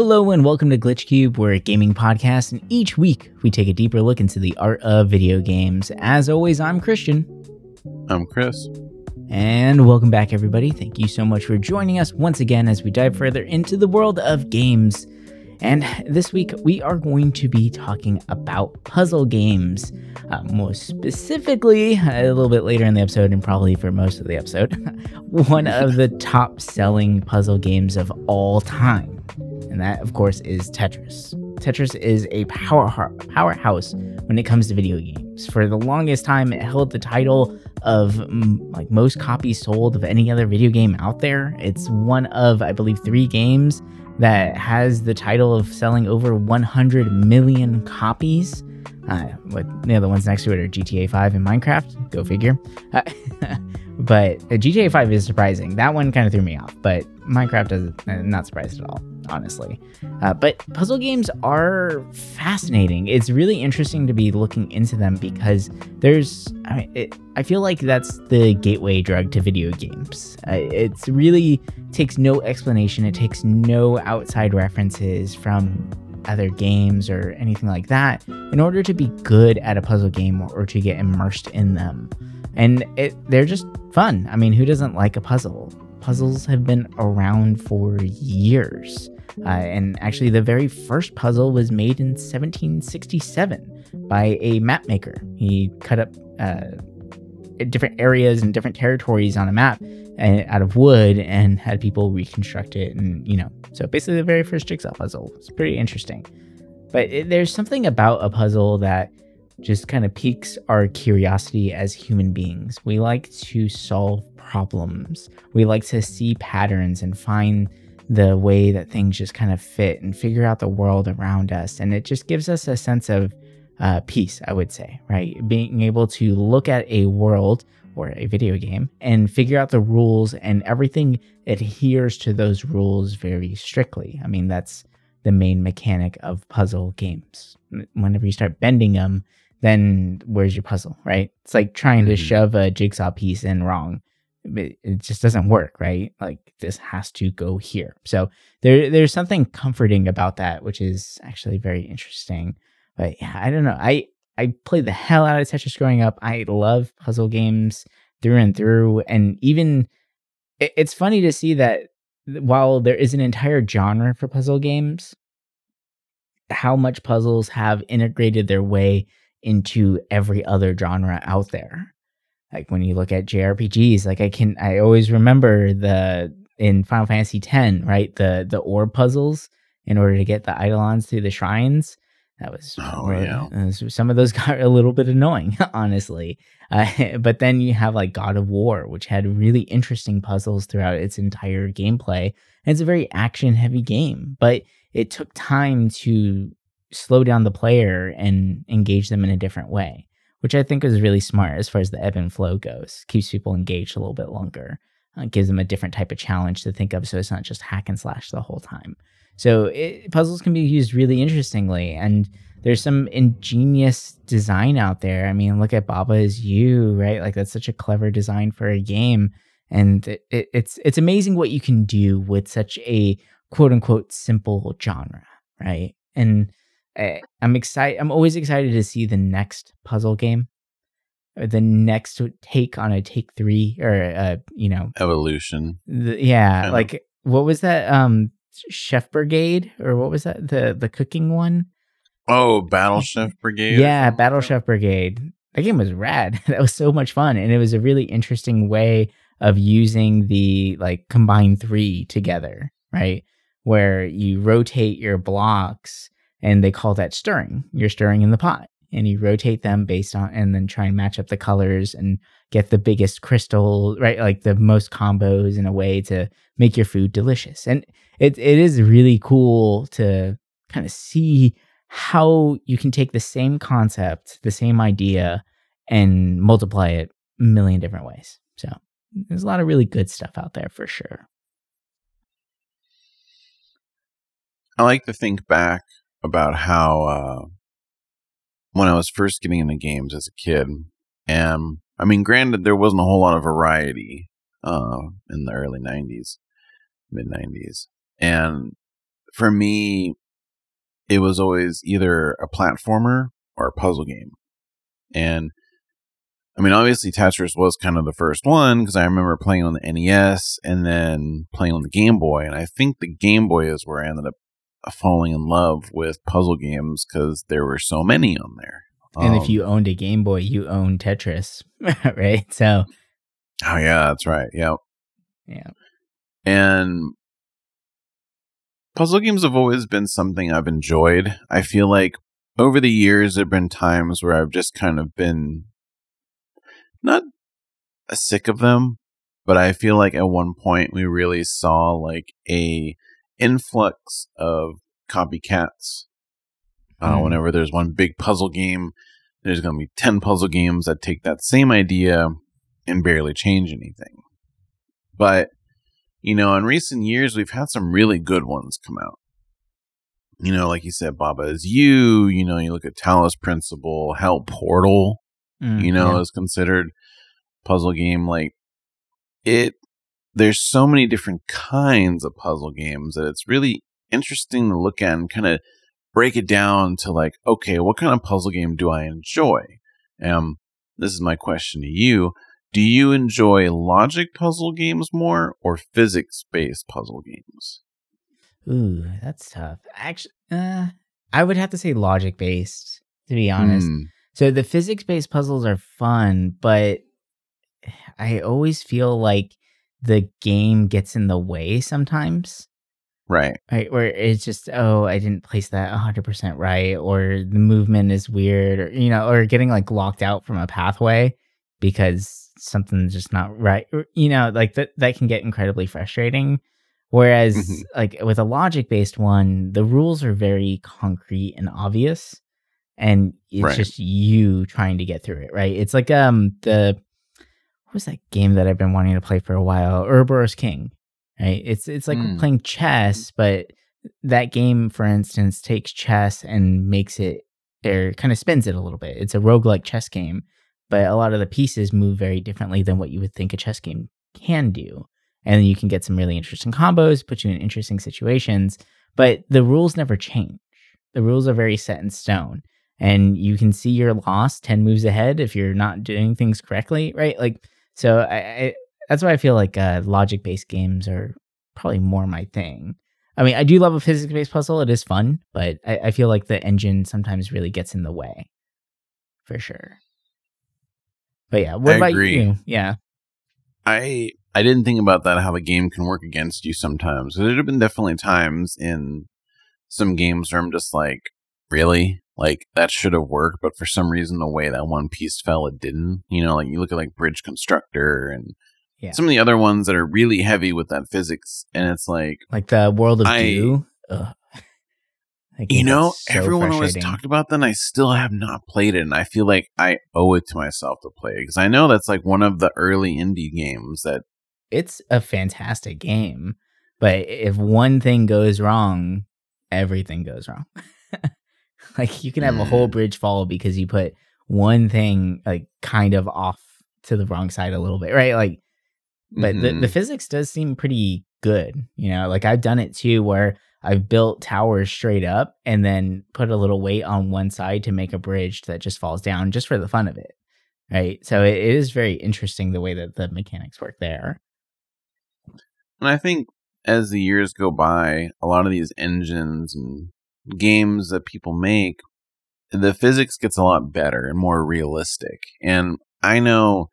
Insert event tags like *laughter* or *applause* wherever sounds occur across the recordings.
Hello and welcome to Glitch Cube. We're a gaming podcast, and each week we take a deeper look into the art of video games. As always, I'm Christian. I'm Chris. And welcome back, everybody. Thank you so much for joining us once again as we dive further into the world of games. And this week we are going to be talking about puzzle games. Uh, more specifically, a little bit later in the episode, and probably for most of the episode, *laughs* one of the top selling puzzle games of all time and that, of course, is Tetris. Tetris is a power powerhouse when it comes to video games. For the longest time, it held the title of like most copies sold of any other video game out there. It's one of, I believe, three games that has the title of selling over 100 million copies. Uh, what the other ones next to it are GTA 5 and Minecraft. Go figure. Uh, *laughs* but GTA 5 is surprising. That one kind of threw me off, but Minecraft is uh, not surprised at all honestly. Uh, but puzzle games are fascinating. It's really interesting to be looking into them because there's, I, mean, it, I feel like that's the gateway drug to video games. Uh, it really takes no explanation, it takes no outside references from other games or anything like that in order to be good at a puzzle game or, or to get immersed in them. And it, they're just fun. I mean, who doesn't like a puzzle? Puzzles have been around for years. Uh, and actually, the very first puzzle was made in 1767 by a map maker. He cut up uh, different areas and different territories on a map uh, out of wood and had people reconstruct it. And, you know, so basically the very first jigsaw puzzle. It's pretty interesting. But it, there's something about a puzzle that just kind of piques our curiosity as human beings. We like to solve problems, we like to see patterns and find the way that things just kind of fit and figure out the world around us. And it just gives us a sense of uh, peace, I would say, right? Being able to look at a world or a video game and figure out the rules and everything adheres to those rules very strictly. I mean, that's the main mechanic of puzzle games. Whenever you start bending them, then where's your puzzle, right? It's like trying to mm-hmm. shove a jigsaw piece in wrong it just doesn't work, right? Like this has to go here. So there there's something comforting about that, which is actually very interesting. But yeah, I don't know. I I played the hell out of Tetris growing up. I love puzzle games through and through, and even it, it's funny to see that while there is an entire genre for puzzle games, how much puzzles have integrated their way into every other genre out there like when you look at JRPGs, like I can I always remember the in Final Fantasy X, right? The the orb puzzles in order to get the Eidolons through the shrines. That was oh yeah. *laughs* Some of those *laughs* got a little bit annoying, *laughs* honestly. Uh, but then you have like God of War, which had really interesting puzzles throughout its entire gameplay. And it's a very action heavy game, but it took time to slow down the player and engage them in a different way which I think is really smart as far as the ebb and flow goes. Keeps people engaged a little bit longer, uh, gives them a different type of challenge to think of, so it's not just hack and slash the whole time. So it, puzzles can be used really interestingly, and there's some ingenious design out there. I mean, look at Baba is You, right? Like that's such a clever design for a game, and it, it, it's it's amazing what you can do with such a quote unquote simple genre, right? And I, am excited. I'm always excited to see the next puzzle game, or the next take on a take three, or uh, you know, evolution. The, yeah, kind like of. what was that? Um, Chef Brigade, or what was that? The the cooking one. Oh, Battle Chef Brigade. Yeah, Battle Chef Brigade. That game was rad. *laughs* that was so much fun, and it was a really interesting way of using the like combined three together, right? Where you rotate your blocks and they call that stirring. You're stirring in the pot and you rotate them based on and then try and match up the colors and get the biggest crystal, right? Like the most combos in a way to make your food delicious. And it it is really cool to kind of see how you can take the same concept, the same idea and multiply it a million different ways. So there's a lot of really good stuff out there for sure. I like to think back about how uh, when I was first getting into games as a kid, and I mean, granted, there wasn't a whole lot of variety, uh, in the early 90s, mid 90s. And for me, it was always either a platformer or a puzzle game. And I mean, obviously, Tetris was kind of the first one because I remember playing on the NES and then playing on the Game Boy. And I think the Game Boy is where I ended up falling in love with puzzle games because there were so many on there. And um, if you owned a Game Boy, you owned Tetris, *laughs* right? So. Oh yeah, that's right. Yep. Yeah. And puzzle games have always been something I've enjoyed. I feel like over the years there've been times where I've just kind of been not sick of them, but I feel like at one point we really saw like a influx of copycats. Uh, mm. Whenever there's one big puzzle game, there's going to be 10 puzzle games that take that same idea and barely change anything. But, you know, in recent years, we've had some really good ones come out. You know, like you said, Baba is You, you know, you look at Talos Principle, Hell Portal, mm, you know, yeah. is considered puzzle game. Like, it there's so many different kinds of puzzle games that it's really interesting to look at and kind of break it down to like, okay, what kind of puzzle game do I enjoy? Um, this is my question to you. Do you enjoy logic puzzle games more or physics based puzzle games? Ooh, that's tough. Actually, uh, I would have to say logic based, to be honest. Hmm. So the physics based puzzles are fun, but I always feel like the game gets in the way sometimes. Right. Right. Where it's just, oh, I didn't place that 100% right, or the movement is weird, or, you know, or getting like locked out from a pathway because something's just not right. You know, like that, that can get incredibly frustrating. Whereas, mm-hmm. like with a logic based one, the rules are very concrete and obvious. And it's right. just you trying to get through it, right? It's like um the what was that game that I've been wanting to play for a while? Ouroboros King. Right? It's it's like mm. playing chess, but that game, for instance, takes chess and makes it or kind of spins it a little bit. It's a roguelike chess game, but a lot of the pieces move very differently than what you would think a chess game can do. And you can get some really interesting combos, put you in interesting situations, but the rules never change. The rules are very set in stone. And you can see you're lost 10 moves ahead if you're not doing things correctly, right? Like so I, I that's why I feel like uh, logic based games are probably more my thing. I mean, I do love a physics based puzzle; it is fun, but I, I feel like the engine sometimes really gets in the way, for sure. But yeah, what I about agree. you? Yeah, I I didn't think about that how the game can work against you sometimes. There have been definitely times in some games where I'm just like, really, like that should have worked, but for some reason the way that one piece fell, it didn't. You know, like you look at like Bridge Constructor and yeah. some of the other ones that are really heavy with that physics, and it's like like the World of I, you know, so everyone always talked about them. I still have not played it, and I feel like I owe it to myself to play it because I know that's like one of the early indie games that. It's a fantastic game, but if one thing goes wrong, everything goes wrong. *laughs* *laughs* Like you can have a whole mm. bridge fall because you put one thing like kind of off to the wrong side a little bit, right? Like, but mm-hmm. the, the mm-hmm. physics does seem pretty good. You know, like I've done it too where I've built towers straight up and then put a little weight on one side to make a bridge that just falls down just for the fun of it. Right. So it, it is very interesting the way that the mechanics work there. And I think as the years go by, a lot of these engines and games that people make, the physics gets a lot better and more realistic. And I know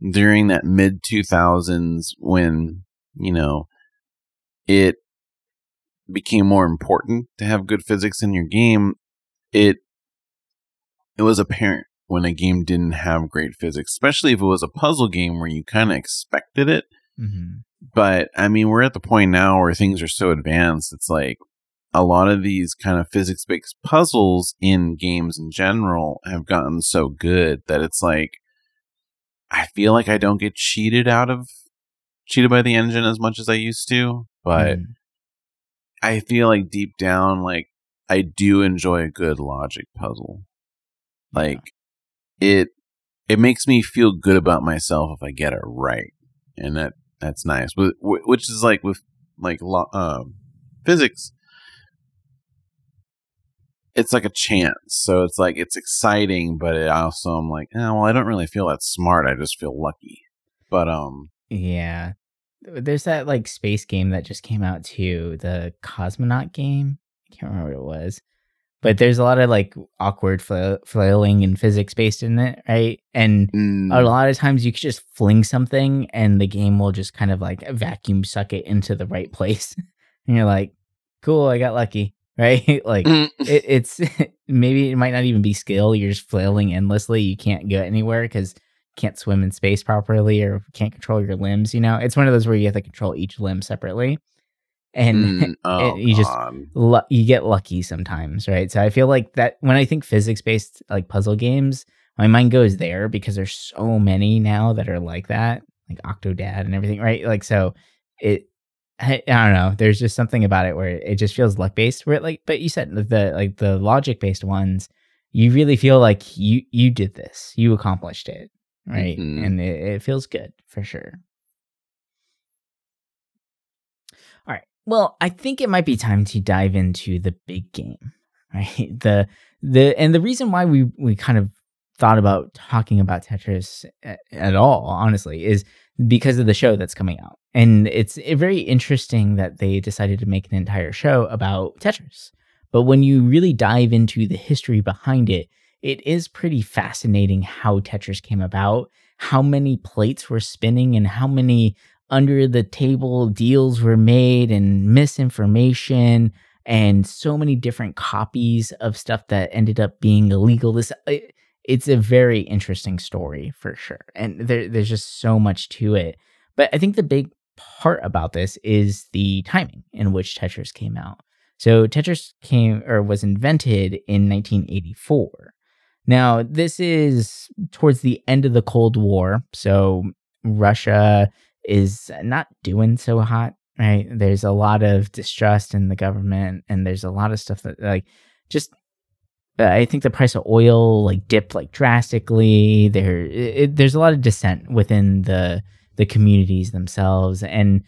during that mid 2000s when, you know, it became more important to have good physics in your game, it it was apparent when a game didn't have great physics, especially if it was a puzzle game where you kind of expected it. Mm-hmm. But I mean, we're at the point now where things are so advanced. It's like a lot of these kind of physics based puzzles in games in general have gotten so good that it's like I feel like I don't get cheated out of cheated by the engine as much as I used to, but mm. I feel like deep down like I do enjoy a good logic puzzle. Like yeah. it it makes me feel good about myself if I get it right. and that that's nice. Which is like with like um, physics, it's like a chance. So it's like it's exciting, but it also I'm like, oh, well, I don't really feel that smart. I just feel lucky. But um, yeah, there's that like space game that just came out too, the cosmonaut game. I can't remember what it was, but there's a lot of like awkward fla- flailing and physics based in it, right? And mm. a lot of times you could just fling something and the game will just kind of like vacuum suck it into the right *laughs* place, and you're like, cool, I got lucky right? *laughs* like mm. it, it's *laughs* maybe it might not even be skill. You're just flailing endlessly. You can't go anywhere because can't swim in space properly or can't control your limbs. You know, it's one of those where you have to control each limb separately, and mm, *laughs* oh, you just you get lucky sometimes, right? So I feel like that when I think physics based like puzzle games, my mind goes there because there's so many now that are like that, like Octodad and everything, right? Like so it I, I, don't know. There's just something about it where it just feels luck based. Where like, but you said the like the logic based ones, you really feel like you you did this, you accomplished it, right? Mm-hmm. And it, it feels good for sure. All right. Well, I think it might be time to dive into the big game, *laughs* right? The the and the reason why we we kind of thought about talking about Tetris at, at all, honestly, is because of the show that's coming out. And it's eh, very interesting that they decided to make an entire show about Tetris. But when you really dive into the history behind it, it is pretty fascinating how Tetris came about, how many plates were spinning, and how many under the table deals were made, and misinformation, and so many different copies of stuff that ended up being illegal. This eh, it's a very interesting story for sure. And there, there's just so much to it. But I think the big part about this is the timing in which Tetris came out. So Tetris came or was invented in 1984. Now, this is towards the end of the Cold War. So Russia is not doing so hot, right? There's a lot of distrust in the government and there's a lot of stuff that like just I think the price of oil like dipped like drastically. There, it, there's a lot of dissent within the the communities themselves, and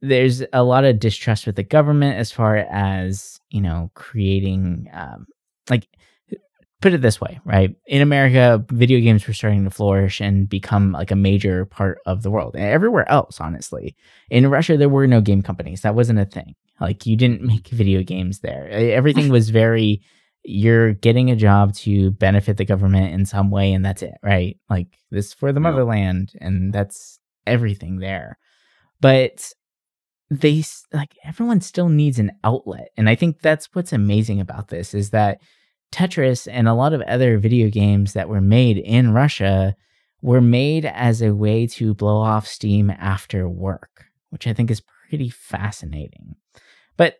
there's a lot of distrust with the government as far as you know creating um, like put it this way, right? In America, video games were starting to flourish and become like a major part of the world. And everywhere else, honestly. In Russia, there were no game companies. That wasn't a thing. Like you didn't *laughs* make video games there. Everything *laughs* was very you're getting a job to benefit the government in some way and that's it right? Like this for the motherland and that's everything there. But they like everyone still needs an outlet and i think that's what's amazing about this is that tetris and a lot of other video games that were made in russia were made as a way to blow off steam after work which i think is pretty fascinating. But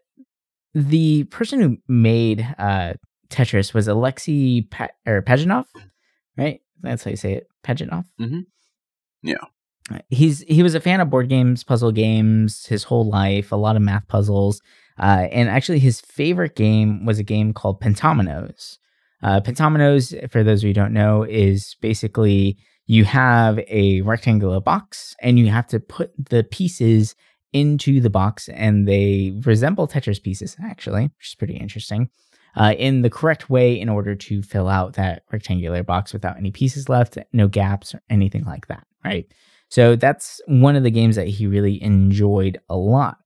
the person who made uh, Tetris was Alexei pa- or Pajitnov, right? That's how you say it, Pajitnov. Mm-hmm. Yeah. He's he was a fan of board games, puzzle games, his whole life. A lot of math puzzles, uh, and actually his favorite game was a game called Pentominoes. Uh, Pentominoes, for those of you who don't know, is basically you have a rectangular box and you have to put the pieces into the box, and they resemble Tetris pieces actually, which is pretty interesting uh, in the correct way in order to fill out that rectangular box without any pieces left, no gaps or anything like that, right? So that's one of the games that he really enjoyed a lot.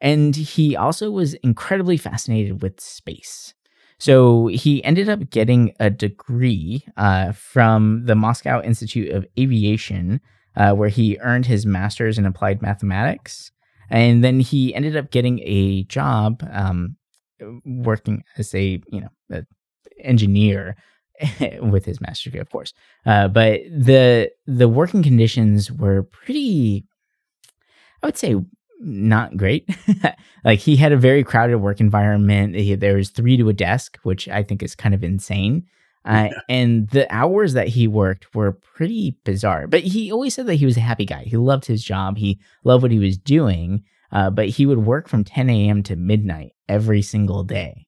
And he also was incredibly fascinated with space. So he ended up getting a degree uh, from the Moscow Institute of Aviation, uh, where he earned his master's in applied mathematics. And then he ended up getting a job um, working as a you know a engineer *laughs* with his master's degree, of course. Uh, but the the working conditions were pretty, I would say, not great. *laughs* like he had a very crowded work environment. He, there was three to a desk, which I think is kind of insane. Uh, yeah. And the hours that he worked were pretty bizarre. But he always said that he was a happy guy. He loved his job. He loved what he was doing. Uh, but he would work from 10 a.m. to midnight every single day.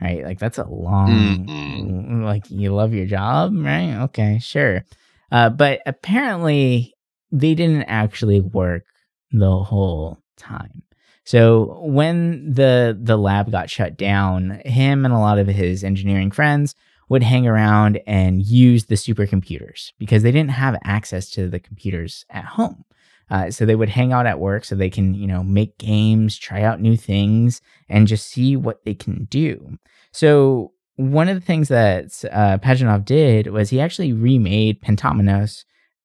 Right? Like that's a long mm-hmm. like you love your job, right? Okay, sure. Uh, but apparently they didn't actually work the whole time. So when the the lab got shut down, him and a lot of his engineering friends would hang around and use the supercomputers because they didn't have access to the computers at home. Uh, so they would hang out at work so they can, you know, make games, try out new things, and just see what they can do. So one of the things that uh, Pajitnov did was he actually remade Pentominoes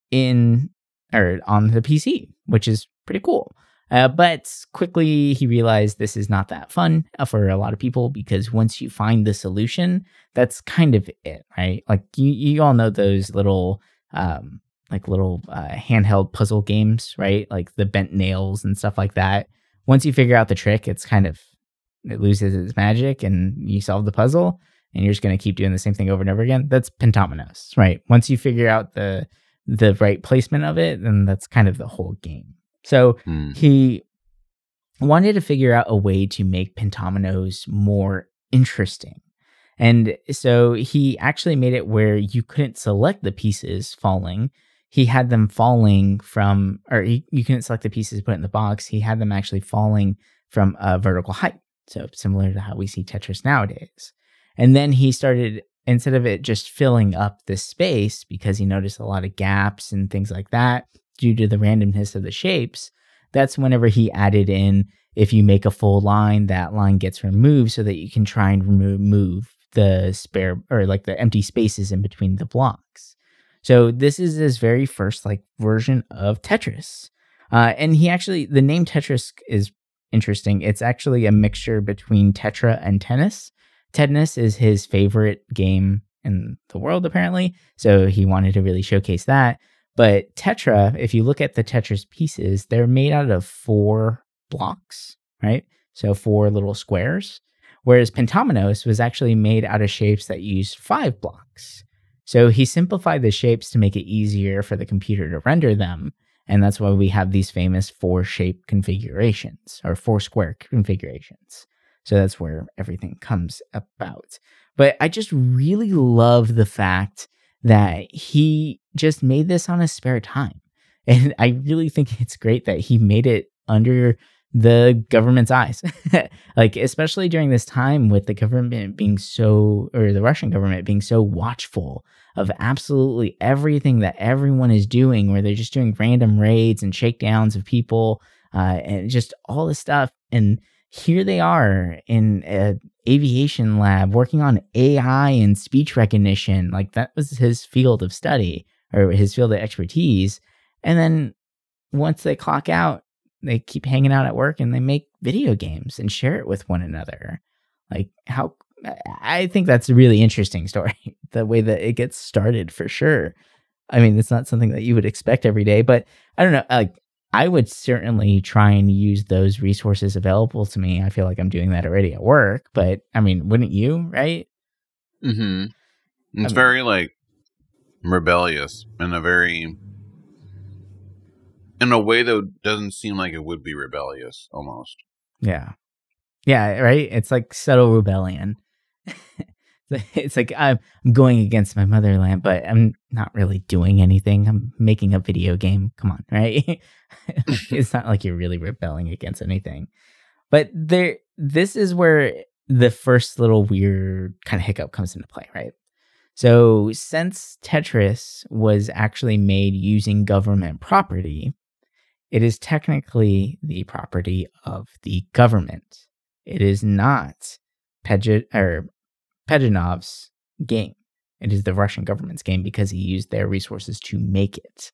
in or on the PC, which is pretty cool. Uh, but quickly he realized this is not that fun uh, for a lot of people because once you find the solution, that's kind of it, right? Like you, you all know those little, um, like little uh, handheld puzzle games, right? Like the bent nails and stuff like that. Once you figure out the trick, it's kind of it loses its magic, and you solve the puzzle, and you're just going to keep doing the same thing over and over again. That's Pentominoes, right? Once you figure out the the right placement of it, then that's kind of the whole game. So mm. he wanted to figure out a way to make Pentominoes more interesting. And so he actually made it where you couldn't select the pieces falling. He had them falling from, or he, you couldn't select the pieces put in the box. He had them actually falling from a vertical height. So similar to how we see Tetris nowadays. And then he started, instead of it just filling up the space because he noticed a lot of gaps and things like that, due to the randomness of the shapes, that's whenever he added in if you make a full line, that line gets removed so that you can try and remove the spare or like the empty spaces in between the blocks. So this is his very first like version of Tetris. Uh, and he actually the name Tetris is interesting. It's actually a mixture between Tetra and tennis. Tennis is his favorite game in the world apparently, so he wanted to really showcase that. But Tetra, if you look at the Tetris pieces, they're made out of four blocks, right? So four little squares. Whereas Pentominoes was actually made out of shapes that used five blocks. So he simplified the shapes to make it easier for the computer to render them. And that's why we have these famous four shape configurations or four square configurations. So that's where everything comes about. But I just really love the fact that he just made this on his spare time. And I really think it's great that he made it under the government's eyes. *laughs* like, especially during this time with the government being so, or the Russian government being so watchful of absolutely everything that everyone is doing, where they're just doing random raids and shakedowns of people uh, and just all this stuff. And here they are in an aviation lab working on AI and speech recognition. Like that was his field of study or his field of expertise. And then once they clock out, they keep hanging out at work and they make video games and share it with one another. Like how I think that's a really interesting story, *laughs* the way that it gets started for sure. I mean, it's not something that you would expect every day, but I don't know. Like I would certainly try and use those resources available to me. I feel like I'm doing that already at work, but I mean, wouldn't you, right? Mm-hmm. It's I mean, very like rebellious in a very in a way that doesn't seem like it would be rebellious almost. Yeah. Yeah, right? It's like subtle rebellion. *laughs* it's like I'm going against my motherland, but I'm not really doing anything. I'm making a video game. Come on, right? *laughs* it's not like you're really rebelling against anything. But there this is where the first little weird kind of hiccup comes into play, right? So, since Tetris was actually made using government property, it is technically the property of the government. It is not Pej- or Pajitnov's game. It is the Russian government's game because he used their resources to make it.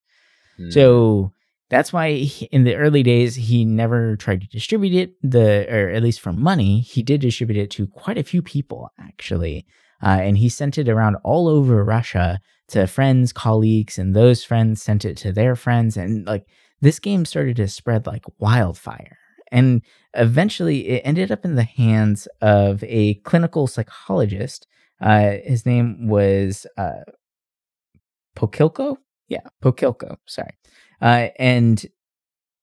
Mm. So that's why he, in the early days he never tried to distribute it the or at least for money he did distribute it to quite a few people actually uh, and he sent it around all over russia to friends colleagues and those friends sent it to their friends and like this game started to spread like wildfire and eventually it ended up in the hands of a clinical psychologist. Uh, his name was uh, Pokhilko. Yeah, Pokhilko. Sorry. Uh, and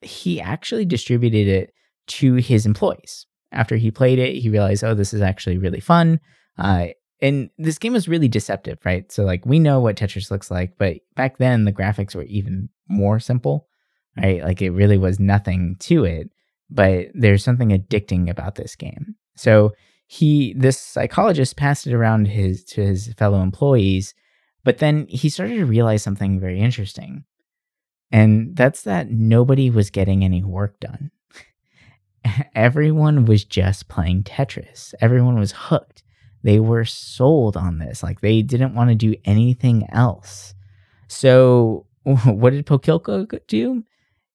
he actually distributed it to his employees. After he played it, he realized, oh, this is actually really fun. Uh, and this game was really deceptive, right? So like we know what Tetris looks like, but back then the graphics were even more simple, right? Like it really was nothing to it, but there's something addicting about this game. So he this psychologist passed it around his to his fellow employees, but then he started to realize something very interesting. And that's that nobody was getting any work done. *laughs* Everyone was just playing Tetris. Everyone was hooked they were sold on this. Like they didn't want to do anything else. So *laughs* what did Pokhilko do?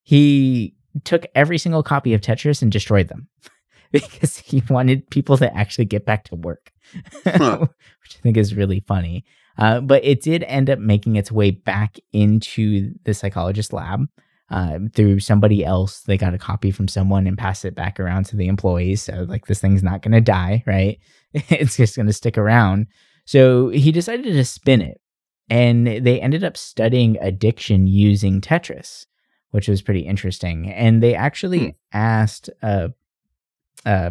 He took every single copy of Tetris and destroyed them *laughs* because he wanted people to actually get back to work, *laughs* huh. which I think is really funny. Uh, but it did end up making its way back into the psychologist lab uh, through somebody else. They got a copy from someone and passed it back around to the employees. So, like, this thing's not going to die, right? *laughs* it's just going to stick around. So he decided to spin it. And they ended up studying addiction using Tetris, which was pretty interesting. And they actually hmm. asked uh, uh,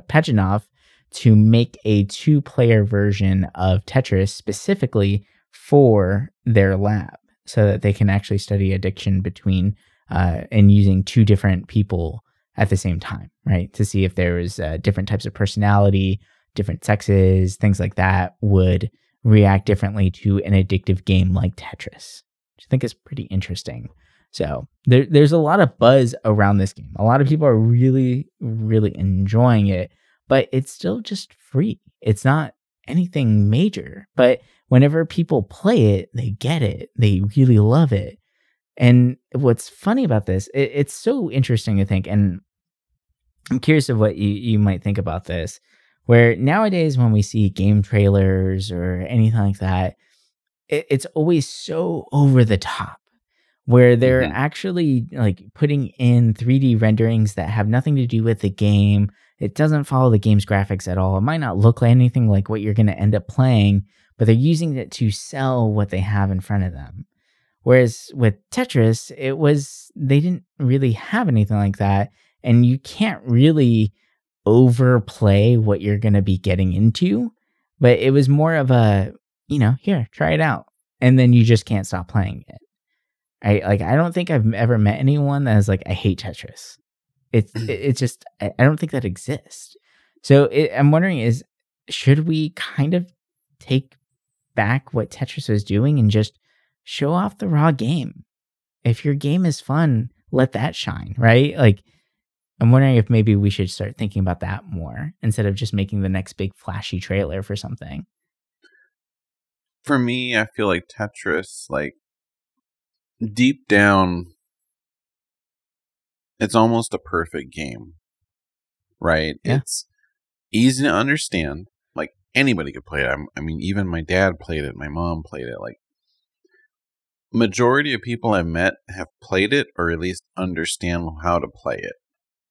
to make a two player version of Tetris specifically for their lab so that they can actually study addiction between uh, and using two different people at the same time, right? To see if there was uh, different types of personality different sexes, things like that would react differently to an addictive game like Tetris, which I think is pretty interesting. So there, there's a lot of buzz around this game. A lot of people are really, really enjoying it, but it's still just free. It's not anything major. But whenever people play it, they get it. They really love it. And what's funny about this, it, it's so interesting to think, and I'm curious of what you, you might think about this. Where nowadays, when we see game trailers or anything like that, it, it's always so over the top where they're mm-hmm. actually like putting in 3D renderings that have nothing to do with the game. It doesn't follow the game's graphics at all. It might not look like anything like what you're going to end up playing, but they're using it to sell what they have in front of them. Whereas with Tetris, it was, they didn't really have anything like that. And you can't really overplay what you're going to be getting into, but it was more of a, you know, here, try it out. And then you just can't stop playing it. I like I don't think I've ever met anyone that is like I hate Tetris. It's mm. it's just I don't think that exists. So it, I'm wondering is should we kind of take back what Tetris was doing and just show off the raw game? If your game is fun, let that shine, right? Like I'm wondering if maybe we should start thinking about that more instead of just making the next big flashy trailer for something. For me, I feel like Tetris, like deep down, it's almost a perfect game, right? Yeah. It's easy to understand. Like anybody could play it. I mean, even my dad played it. My mom played it. Like majority of people I've met have played it or at least understand how to play it.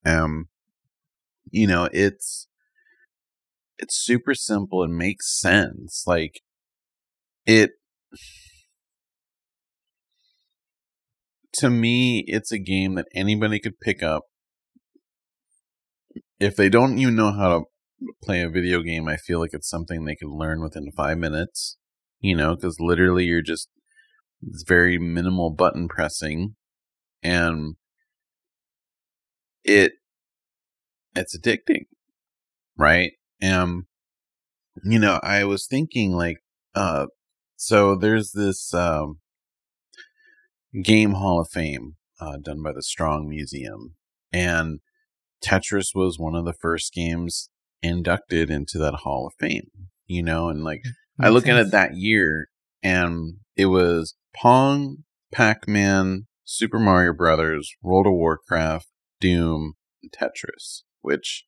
Um, you know, it's it's super simple and makes sense. Like it to me, it's a game that anybody could pick up. If they don't even know how to play a video game, I feel like it's something they could learn within five minutes. You know, because literally you're just it's very minimal button pressing, and it it's addicting, right? Um, you know, I was thinking like, uh, so there's this um, game Hall of Fame uh, done by the Strong Museum, and Tetris was one of the first games inducted into that Hall of Fame. You know, and like I look sense. at it that year, and it was Pong, Pac Man, Super Mario Brothers, World of Warcraft, Doom, Tetris, which,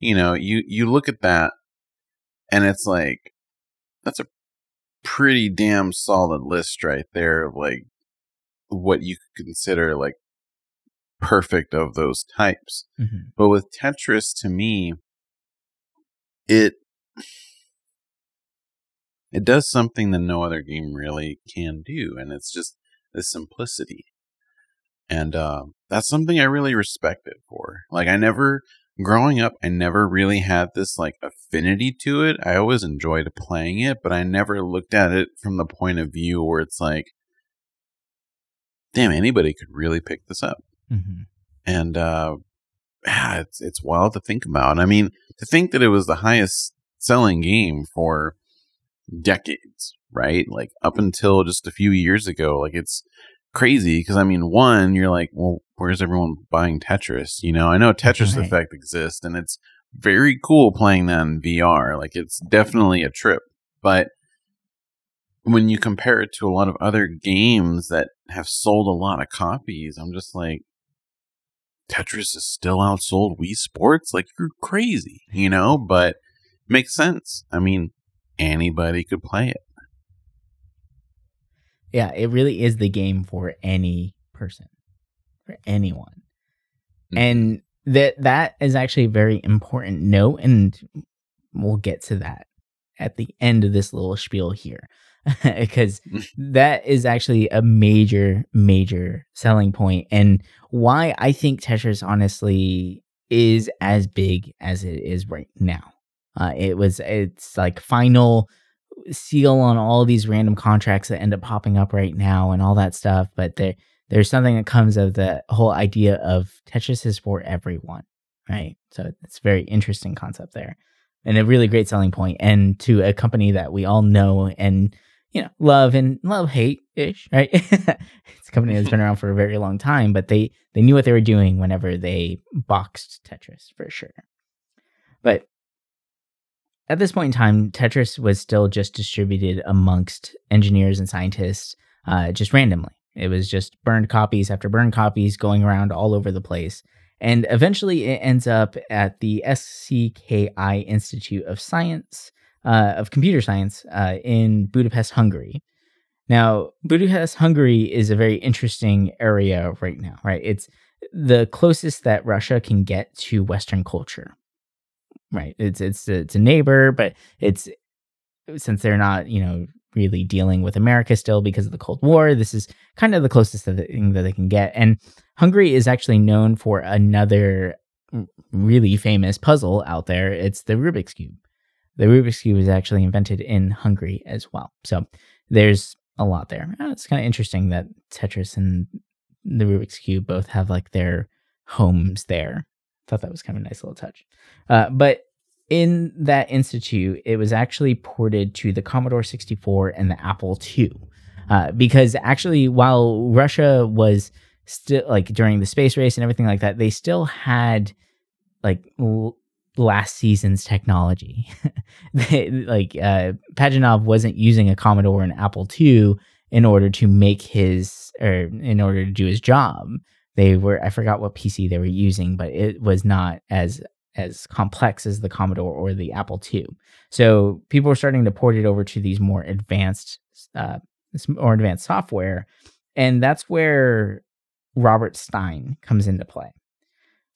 you know, you, you look at that and it's like, that's a pretty damn solid list right there of like what you could consider like perfect of those types. Mm-hmm. But with Tetris, to me, it it does something that no other game really can do, and it's just the simplicity and uh, that's something I really respect it for. Like I never growing up, I never really had this like affinity to it. I always enjoyed playing it, but I never looked at it from the point of view where it's like, damn, anybody could really pick this up. Mm-hmm. And uh, yeah, it's it's wild to think about. I mean, to think that it was the highest selling game for decades, right? Like up until just a few years ago, like it's crazy because I mean, one, you're like, well, where's everyone buying Tetris? You know, I know Tetris right. Effect exists and it's very cool playing that in VR. Like, it's definitely a trip. But when you compare it to a lot of other games that have sold a lot of copies, I'm just like, Tetris is still outsold Wii Sports? Like, you're crazy, you know? But makes sense. I mean, anybody could play it. Yeah, it really is the game for any person, for anyone. Mm-hmm. And that that is actually a very important note and we'll get to that at the end of this little spiel here *laughs* because that is actually a major major selling point and why I think Tetris honestly is as big as it is right now. Uh, it was it's like final seal on all these random contracts that end up popping up right now and all that stuff. But there, there's something that comes of the whole idea of Tetris is for everyone, right? So it's a very interesting concept there, and a really great selling point. And to a company that we all know and you know love and love hate ish, right? *laughs* it's a company that's been around for a very long time, but they they knew what they were doing whenever they boxed Tetris for sure. But at this point in time, Tetris was still just distributed amongst engineers and scientists uh, just randomly. It was just burned copies after burned copies going around all over the place. And eventually it ends up at the SZKI Institute of Science, uh, of Computer Science uh, in Budapest, Hungary. Now, Budapest, Hungary is a very interesting area right now, right? It's the closest that Russia can get to Western culture right it's it's it's a neighbor but it's since they're not you know really dealing with america still because of the cold war this is kind of the closest thing that they can get and hungary is actually known for another really famous puzzle out there it's the rubik's cube the rubik's cube was actually invented in hungary as well so there's a lot there oh, it's kind of interesting that tetris and the rubik's cube both have like their homes there thought that was kind of a nice little touch. Uh, but in that institute, it was actually ported to the Commodore 64 and the Apple II. Uh, because actually, while Russia was still like during the space race and everything like that, they still had like last season's technology. *laughs* like uh, Pajitnov wasn't using a Commodore and Apple II in order to make his or in order to do his job they were I forgot what PC they were using, but it was not as as complex as the Commodore or the Apple II. So people were starting to port it over to these more advanced, uh, more advanced software, and that's where Robert Stein comes into play.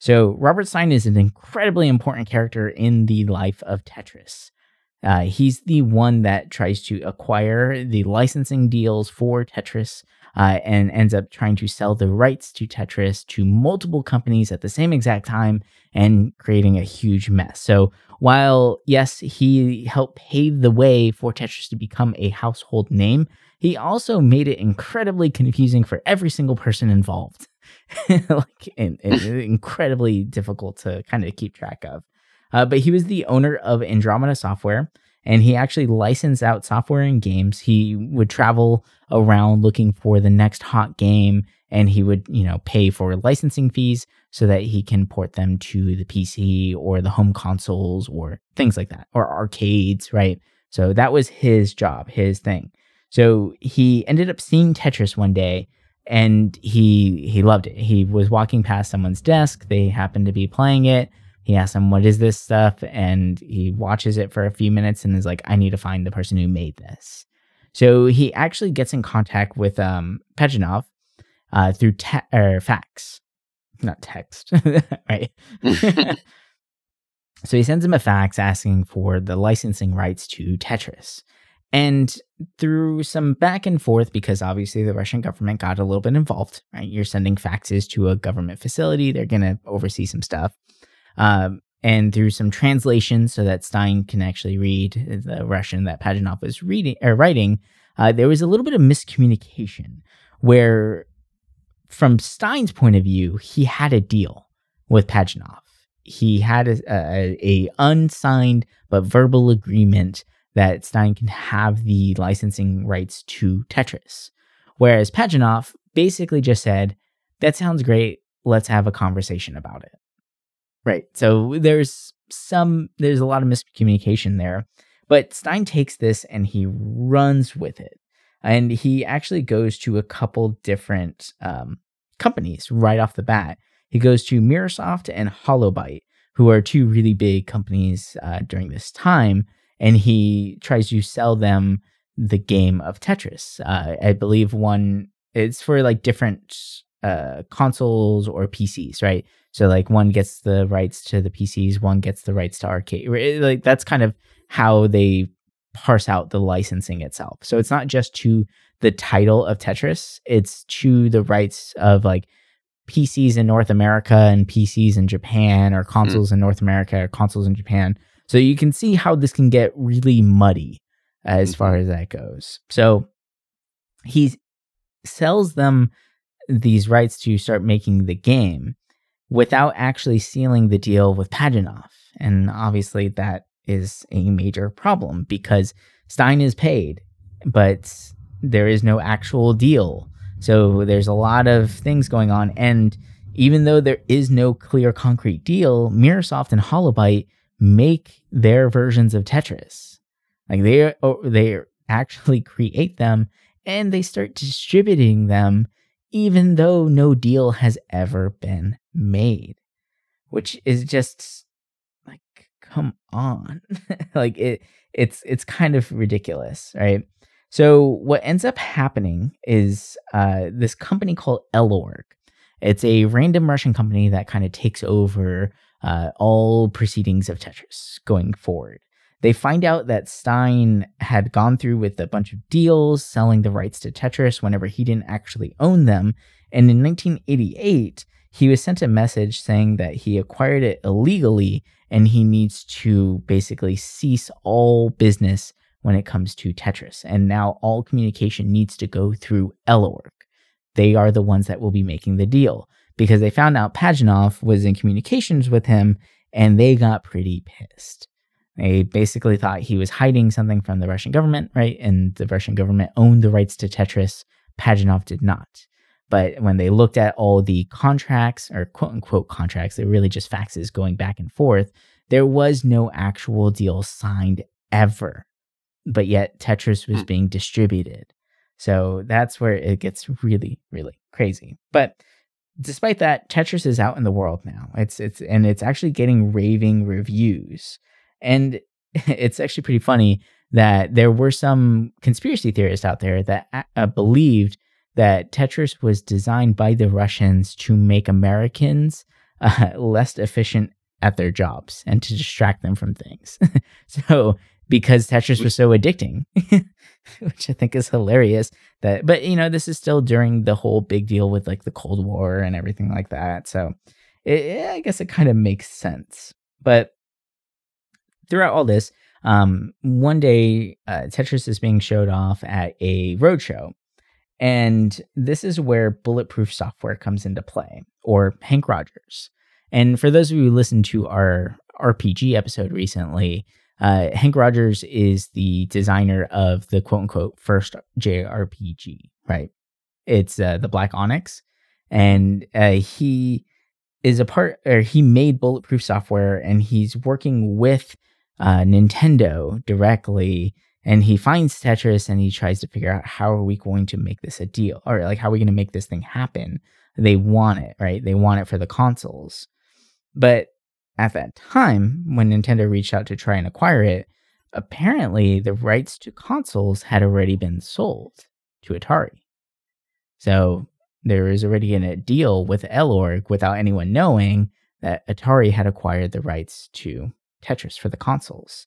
So Robert Stein is an incredibly important character in the life of Tetris. Uh, he's the one that tries to acquire the licensing deals for Tetris uh, and ends up trying to sell the rights to Tetris to multiple companies at the same exact time and creating a huge mess. So, while yes, he helped pave the way for Tetris to become a household name, he also made it incredibly confusing for every single person involved. *laughs* like, incredibly difficult to kind of keep track of. Uh, but he was the owner of Andromeda Software, and he actually licensed out software and games. He would travel around looking for the next hot game and he would, you know, pay for licensing fees so that he can port them to the PC or the home consoles or things like that or arcades, right? So that was his job, his thing. So he ended up seeing Tetris one day and he he loved it. He was walking past someone's desk, they happened to be playing it he asks him, What is this stuff? And he watches it for a few minutes and is like, I need to find the person who made this. So he actually gets in contact with um, Pajitnov uh, through te- or fax, not text, *laughs* right? *laughs* so he sends him a fax asking for the licensing rights to Tetris. And through some back and forth, because obviously the Russian government got a little bit involved, right? You're sending faxes to a government facility, they're going to oversee some stuff. Um, and through some translation so that Stein can actually read the Russian that Pajitnov was reading or writing, uh, there was a little bit of miscommunication where, from Stein's point of view, he had a deal with Pajitnov. He had a, a, a unsigned but verbal agreement that Stein can have the licensing rights to Tetris, whereas Pajitnov basically just said, "That sounds great. Let's have a conversation about it." Right. So there's some there's a lot of miscommunication there. But Stein takes this and he runs with it. And he actually goes to a couple different um, companies right off the bat. He goes to Mirrorsoft and Holobyte, who are two really big companies uh, during this time. And he tries to sell them the game of Tetris. Uh, I believe one, it's for like different uh, consoles or PCs, right? So like one gets the rights to the PCs, one gets the rights to arcade. Like that's kind of how they parse out the licensing itself. So it's not just to the title of Tetris, it's to the rights of like PCs in North America and PCs in Japan or hmm. consoles mm. in North America or consoles in Japan. So you can see how this can get really muddy as mm-hmm. far as that goes. So he sells them these rights to start making the game without actually sealing the deal with Pajitnov. And obviously, that is a major problem because Stein is paid, but there is no actual deal. So there's a lot of things going on. And even though there is no clear concrete deal, Mirrorsoft and Holobyte make their versions of Tetris. Like they they actually *laughs* create them and they start distributing them even though no deal has ever been made, which is just like, come on. *laughs* like it, it's, it's kind of ridiculous, right? So what ends up happening is uh, this company called Elorg. It's a random Russian company that kind of takes over uh, all proceedings of Tetris going forward. They find out that Stein had gone through with a bunch of deals selling the rights to Tetris whenever he didn't actually own them. And in 1988, he was sent a message saying that he acquired it illegally and he needs to basically cease all business when it comes to Tetris. And now all communication needs to go through Elorg. They are the ones that will be making the deal because they found out Pajitnov was in communications with him and they got pretty pissed. They basically thought he was hiding something from the Russian government, right? And the Russian government owned the rights to Tetris. Pajitnov did not. But when they looked at all the contracts or quote unquote contracts, they're really just faxes going back and forth, there was no actual deal signed ever. But yet Tetris was hmm. being distributed. So that's where it gets really, really crazy. But despite that, Tetris is out in the world now. It's it's and it's actually getting raving reviews. And *laughs* it's actually pretty funny that there were some conspiracy theorists out there that uh, believed that Tetris was designed by the Russians to make Americans *laughs* uh, less efficient at their jobs and to distract them from things. *laughs* so, because Tetris was so addicting, *laughs* which I think is hilarious. That, but you know, this is still during the whole big deal with like the Cold War and everything like that. So, it, I guess it kind of makes sense. But throughout all this, um, one day uh, Tetris is being showed off at a roadshow. And this is where bulletproof software comes into play, or Hank Rogers. And for those of you who listened to our RPG episode recently, uh, Hank Rogers is the designer of the quote unquote first JRPG, right? It's uh, the Black Onyx. And uh, he is a part, or he made bulletproof software and he's working with uh, Nintendo directly and he finds Tetris and he tries to figure out how are we going to make this a deal or like how are we going to make this thing happen. They want it, right? They want it for the consoles. But at that time, when Nintendo reached out to try and acquire it, apparently the rights to consoles had already been sold to Atari. So there was already a deal with Elorg without anyone knowing that Atari had acquired the rights to Tetris for the consoles.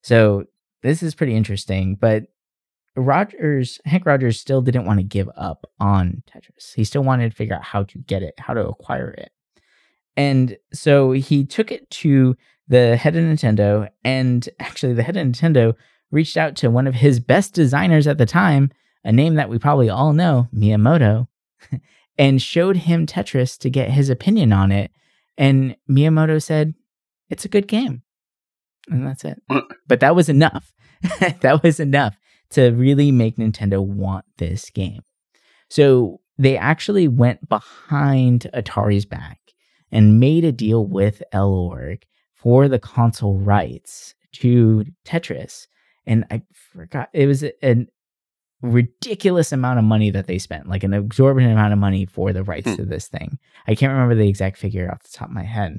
So this is pretty interesting, but Rogers, Hank Rogers still didn't want to give up on Tetris. He still wanted to figure out how to get it, how to acquire it. And so he took it to the head of Nintendo, and actually, the head of Nintendo reached out to one of his best designers at the time, a name that we probably all know, Miyamoto, *laughs* and showed him Tetris to get his opinion on it. And Miyamoto said, It's a good game. And that's it. but that was enough. *laughs* that was enough to really make Nintendo want this game. So they actually went behind Atari's back and made a deal with Elorg for the console rights to Tetris. And I forgot, it was a ridiculous amount of money that they spent, like an exorbitant amount of money for the rights hmm. to this thing. I can't remember the exact figure off the top of my head.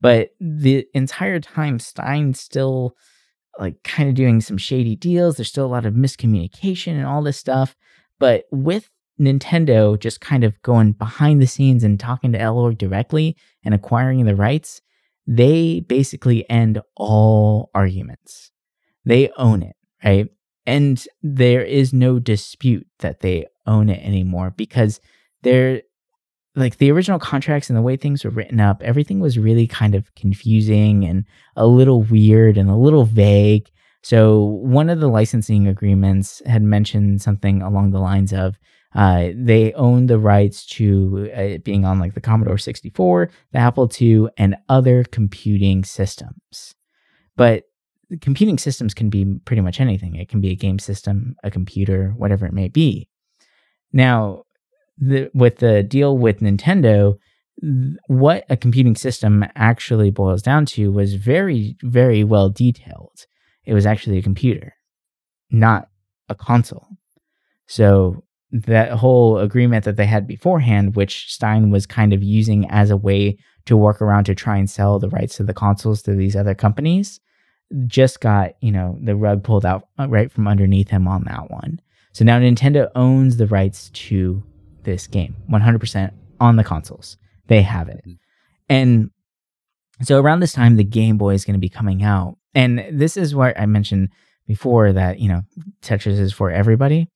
But the entire time, Stein's still like kind of doing some shady deals. There's still a lot of miscommunication and all this stuff. But with Nintendo just kind of going behind the scenes and talking to Elorg directly and acquiring the rights, they basically end all arguments. They own it, right? And there is no dispute that they own it anymore because they're like the original contracts and the way things were written up, everything was really kind of confusing and a little weird and a little vague. So, one of the licensing agreements had mentioned something along the lines of uh, they own the rights to it uh, being on like the Commodore 64, the Apple II, and other computing systems. But computing systems can be pretty much anything. It can be a game system, a computer, whatever it may be. Now, the, with the deal with Nintendo, what a computing system actually boils down to was very, very well detailed. It was actually a computer, not a console. So that whole agreement that they had beforehand, which Stein was kind of using as a way to work around to try and sell the rights to the consoles to these other companies, just got, you know, the rug pulled out uh, right from underneath him on that one. So now Nintendo owns the rights to this game 100% on the consoles. They have it. Mm-hmm. And so around this time, the Game Boy is going to be coming out. And this is what I mentioned before that, you know, Tetris is for everybody.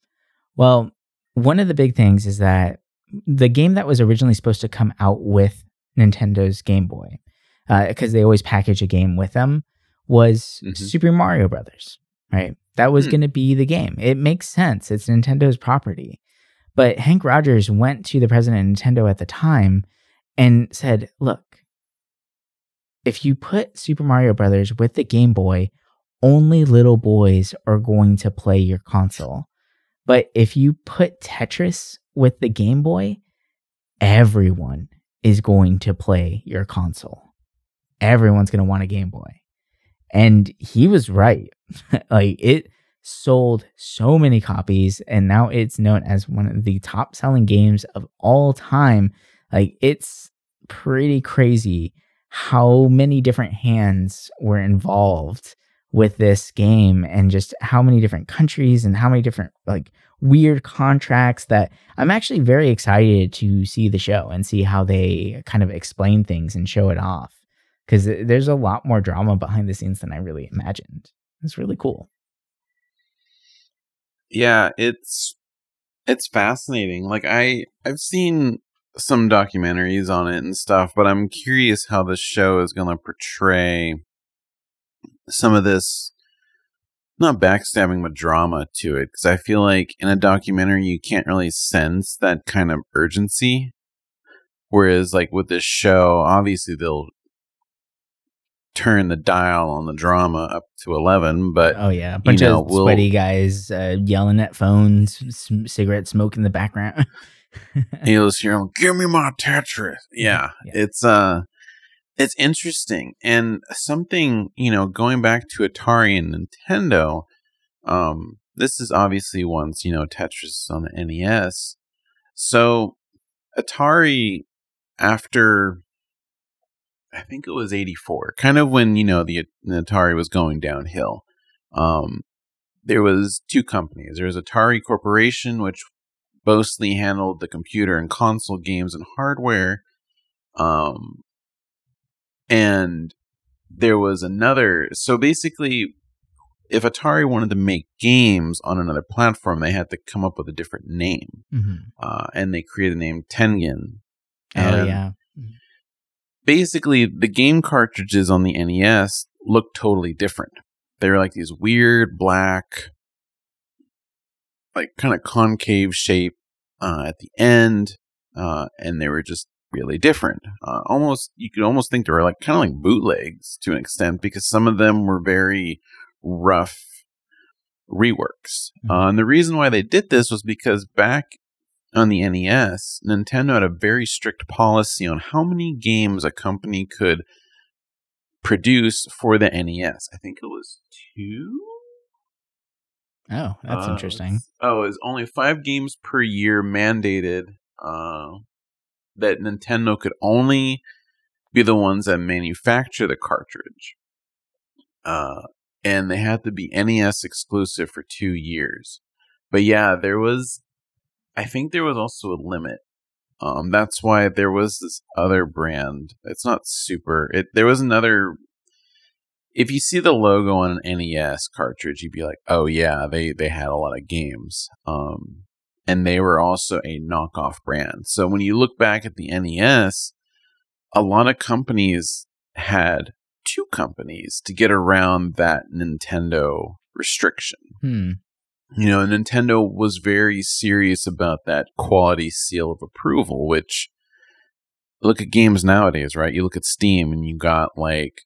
Well, one of the big things is that the game that was originally supposed to come out with Nintendo's Game Boy, because uh, they always package a game with them, was mm-hmm. Super Mario Brothers. Right, that was mm. going to be the game. It makes sense. It's Nintendo's property. But Hank Rogers went to the president of Nintendo at the time and said, "Look, if you put Super Mario Brothers with the Game Boy, only little boys are going to play your console." But if you put Tetris with the Game Boy, everyone is going to play your console. Everyone's going to want a Game Boy. And he was right. *laughs* like it sold so many copies and now it's known as one of the top selling games of all time. Like it's pretty crazy how many different hands were involved with this game and just how many different countries and how many different like weird contracts that I'm actually very excited to see the show and see how they kind of explain things and show it off because there's a lot more drama behind the scenes than I really imagined. It's really cool. Yeah, it's it's fascinating. Like I I've seen some documentaries on it and stuff, but I'm curious how the show is going to portray some of this not backstabbing but drama to it because I feel like in a documentary you can't really sense that kind of urgency. Whereas like with this show, obviously they'll turn the dial on the drama up to 11 but oh yeah a bunch you know, of we'll, sweaty guys uh, yelling at phones cigarette smoke in the background *laughs* you'll just hear them give me my tetris yeah, yeah. it's uh it's interesting and something you know going back to atari and nintendo um this is obviously once you know tetris on the nes so atari after i think it was 84 kind of when you know the, the atari was going downhill um there was two companies. There was atari corporation which mostly handled the computer and console games and hardware um and there was another. So basically, if Atari wanted to make games on another platform, they had to come up with a different name. Mm-hmm. Uh, and they created the name Tengen. Oh, yeah. basically the game cartridges on the NES looked totally different. They were like these weird black, like kind of concave shape uh, at the end, uh, and they were just really different. Uh, almost, you could almost think they were like kind of like bootlegs to an extent because some of them were very rough reworks. Mhm. Uh, and the reason why they did this was because back on the NES, Nintendo had a very strict policy on how many games a company could produce for the NES. I think it was two. Oh, that's Uh, interesting. Oh, it's only five games per year mandated uh, that Nintendo could only be the ones that manufacture the cartridge. Uh, and they had to be NES exclusive for two years. But yeah, there was, I think there was also a limit. Um, that's why there was this other brand. It's not super. It there was another. If you see the logo on an NES cartridge, you'd be like, "Oh yeah, they they had a lot of games." Um, and they were also a knockoff brand. So when you look back at the NES, a lot of companies had two companies to get around that Nintendo restriction. Hmm. You know, Nintendo was very serious about that quality seal of approval, which look at games nowadays, right? You look at Steam and you got like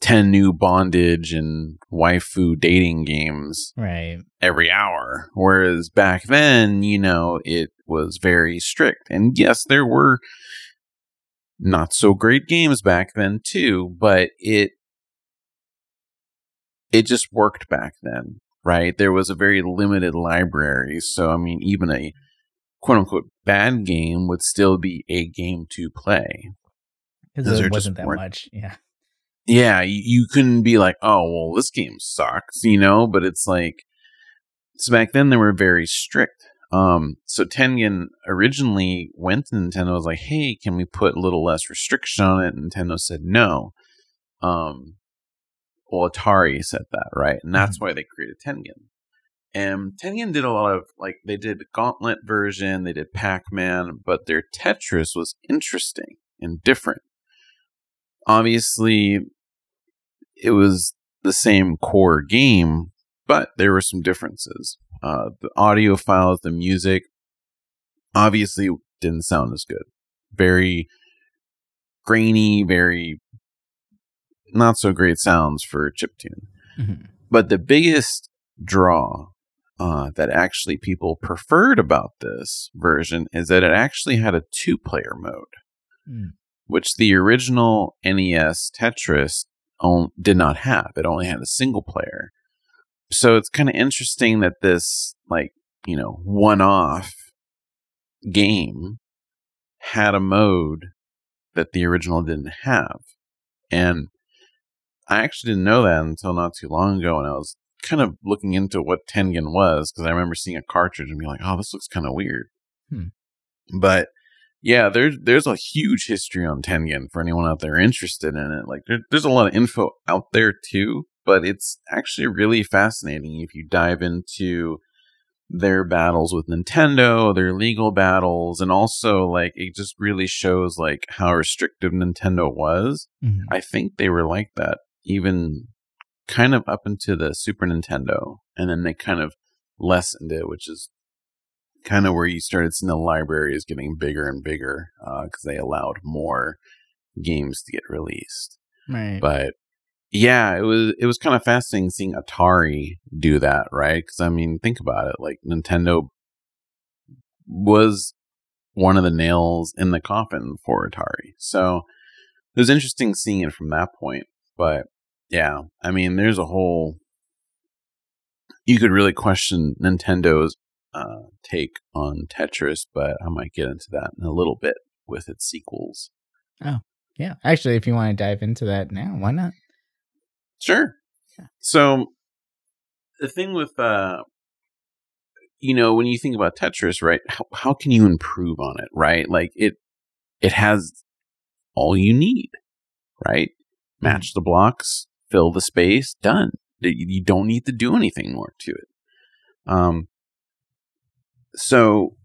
10 new bondage and waifu dating games Right. every hour. Whereas back then, you know, it was very strict. And yes, there were not so great games back then too, but it it just worked back then, right? There was a very limited library. So I mean even a quote unquote bad game would still be a game to play. Because Those are it just wasn't that much. Yeah. Yeah, you, couldn't be like, oh, well, this game sucks, you know, but it's like, so back then they were very strict. Um, so Tengen originally went to Nintendo, was like, hey, can we put a little less restriction on it? And Nintendo said no. Um, well, Atari said that, right? And that's why they created Tengen. And Tengen did a lot of, like, they did the Gauntlet version, they did Pac Man, but their Tetris was interesting and different obviously it was the same core game, but there were some differences. Uh, the audio files, the music, obviously didn't sound as good. Very grainy, very not so great sounds for chiptune. Mhm. But the biggest draw uh, that actually people preferred about this version is that it actually had a two player mode Mm. Which the original NES Tetris on, did not have. It only had a single player. So it's kind of interesting that this, like, you know, one off game had a mode that the original didn't have. And I actually didn't know that until not too long ago. And I was kind of looking into what Tengen was because I remember seeing a cartridge and being like, oh, this looks kind of weird. Hmm. But yeah, there's there's a huge history on Tengen for anyone out there interested in it. Like there, there's a lot of info out there too, but it's actually really fascinating if you dive into their battles with Nintendo, their legal battles, and also like it just really shows like how restrictive Nintendo was. Mhm. I think they were like that even kind of up into the Super Nintendo, and then they kind of lessened it, which is kind of where you started seeing the library is getting bigger and bigger uh, because they allowed more games to get released. Right. But yeah, it was it was kind of fascinating seeing Atari do that, right? Because I mean, think about it. Like Nintendo was one of the nails in the coffin for Atari, so it was interesting seeing it from that point. But yeah, I mean, there's a whole. You could really question Nintendo's uh, take on Tetris, but I might get into that in a little bit with its sequels. Oh, yeah. Actually, if you want to dive into that now, why not? Sure. Yeah. So the thing with uh you know, when you think about Tetris, right, how how can you improve on it, right? Like it it has all you need, right? Match the blocks, fill the space, done. You you don't need to do anything more to it. Um so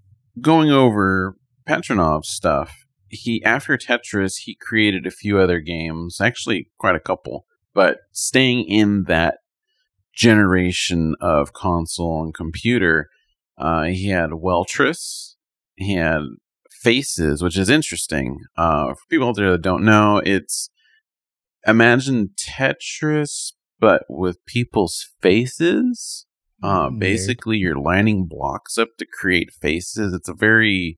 going over Petronov's stuff, he after Tetris, he created a few other games, actually quite a couple, but staying in that generation of console and computer, uh, he had Welltris, he had Faces, which is interesting. Uh, for people out there that don't know, it's imagine Tetris but with people's faces. Uh, basically, you're lining blocks up to create faces. It's a very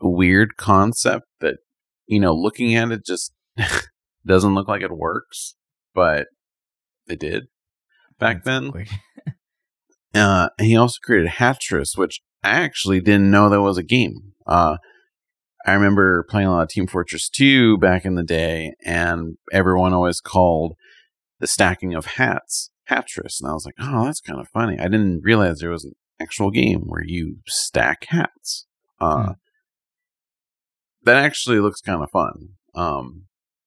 weird concept that, you know, looking at it just *laughs* doesn't look like it works, but it did back That's then. *laughs* uh, he also created Hatris, which I actually didn't know that was a game. Uh, I remember playing a lot of Team Fortress 2 back in the day, and everyone always called the stacking of hats Hatris. And I was like, oh, that's kind of funny. I didn't realize there was an actual game where you stack hats. Uh, hmm. That actually looks kind of fun. Um,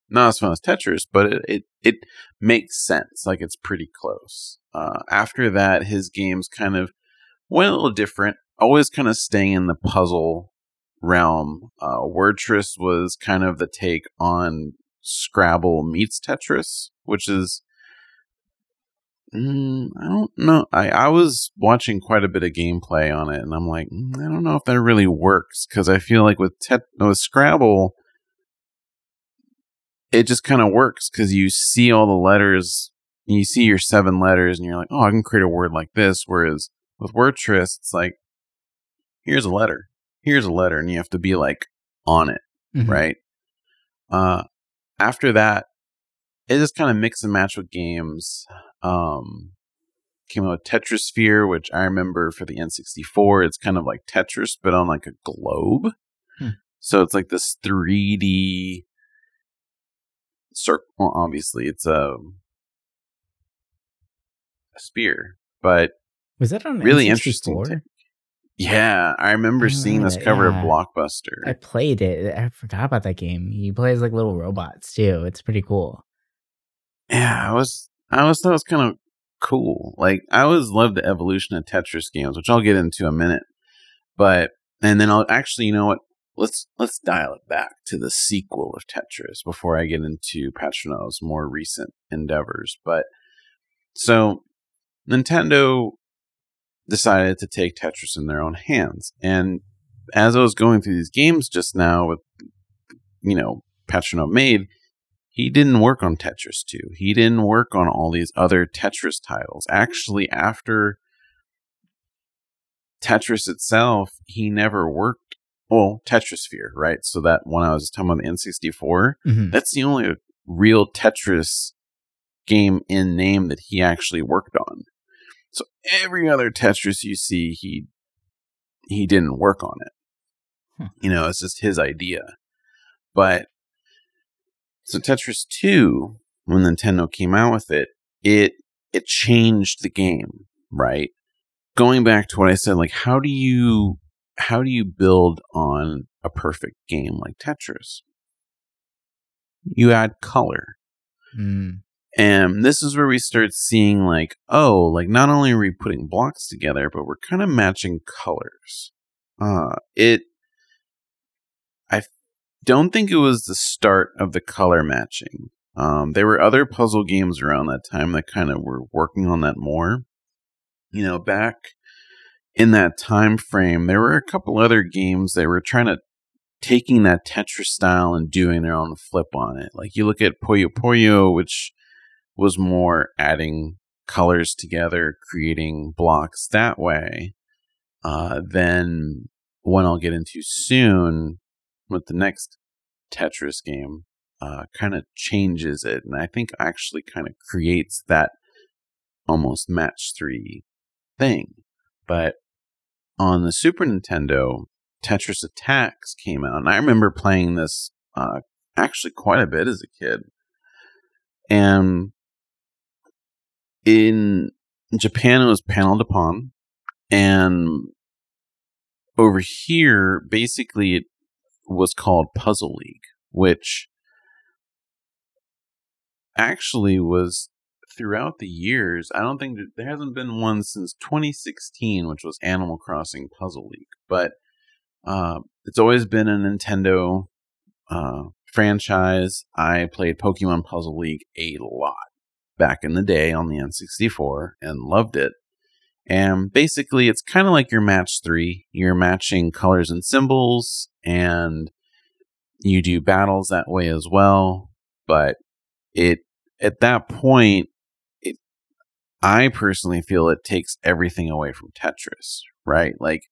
not as fun as Tetris, but it, it, it makes sense. Like it's pretty close. Uh, after that, his games kind of went a little different, always kind of staying in the puzzle realm. Uh, Wordtris was kind of the take on Scrabble meets Tetris, which is mm, I don't know. I I was watching quite a bit of gameplay on it, and I'm like, mm, I don't know if that really works because I feel like with tet- with Scrabble, it just kind of works because you see all the letters, and you see your seven letters, and you're like, oh, I can create a word like this. Whereas with Wordtris, it's like, here's a letter here's a letter and you have to be like on it, mm-hmm. right? Uh, after that, it just kind of mix and match with games. Um, came out with Tetrisphere, which I remember for the N64. It's kind of like Tetris, but on like a globe. Hmm. So it's like this 3D circle. Well, obviously, it's a, a spear, but was that on really N64? interesting? Yeah, I remember seeing this cover yeah. of Blockbuster. I played it. I forgot about that game. He plays like little robots too. It's pretty cool. Yeah, I was I always thought it was kind of cool. Like I always loved the evolution of Tetris games, which I'll get into a minute. But and then I'll actually, you know what? Let's let's dial it back to the sequel of Tetris before I get into Patronaut's more recent endeavors. But so Nintendo decided to take Tetris in their own hands. And as I was going through these games just now with, you know, Patronaut made, he didn't work on Tetris 2. He didn't work on all these other Tetris titles. Actually, after Tetris itself, he never worked. Well, Tetrisphere, right? So that one I was talking about the N64, mm-hmm. that's the only real Tetris game in name that he actually worked on. So every other Tetris you see, he he didn't work on it. Hmm. You know, it's just his idea. But so Tetris 2, when Nintendo came out with it, it it changed the game, right? Going back to what I said, like how do you how do you build on a perfect game like Tetris? You add color. Mm. And this is where we start seeing like, oh, like not only are we putting blocks together, but we're kind of matching colors. Uh, it, I don't think it was the start of the color matching. Um, there were other puzzle games around that time that kind of were working on that more. You know, back in that time frame, there were a couple other games that were trying to taking that Tetris style and doing their own flip on it. Like you look at Puyo Puyo, which was more adding colors together, creating blocks that way. Uh, then one I'll get into soon with the next Tetris game uh, kind of changes it, and I think actually kind of creates that almost match three thing. But on the Super Nintendo, Tetris Attacks came out, and I remember playing this uh, actually quite a bit as a kid. And in Japan, it was Panel de Pon, and over here, basically, it was called Puzzle League, which actually was throughout the years. I don't think there hasn't been one since 2016, which was Animal Crossing Puzzle League, but Uh, it's always been a Nintendo uh, franchise. I played Pokemon Puzzle League a lot back in the day on the N64 and loved it. And basically, it's kind of like your match three. You're matching colors and symbols, and you do battles that way as well. But it at that point, it I personally feel it takes everything away from Tetris, right? Like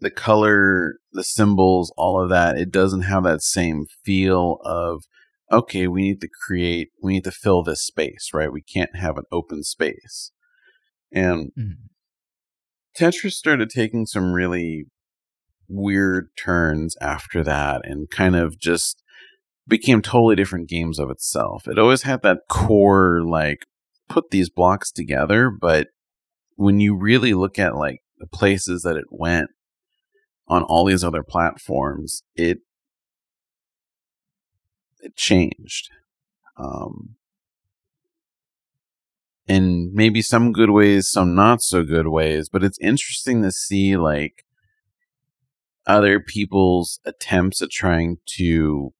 the color, the symbols, all of that. It doesn't have that same feel of okay, we need to create, we need to fill this space, right? We can't have an open space. And mm-hmm. Tetris started taking some really weird turns after that and kind of just became totally different games of itself. It always had that core, like, put these blocks together, but when you really look at like the places that it went on all these other platforms, it it changed. Um, in maybe some good ways, some not so good ways. But it's interesting to see like other people's attempts at trying to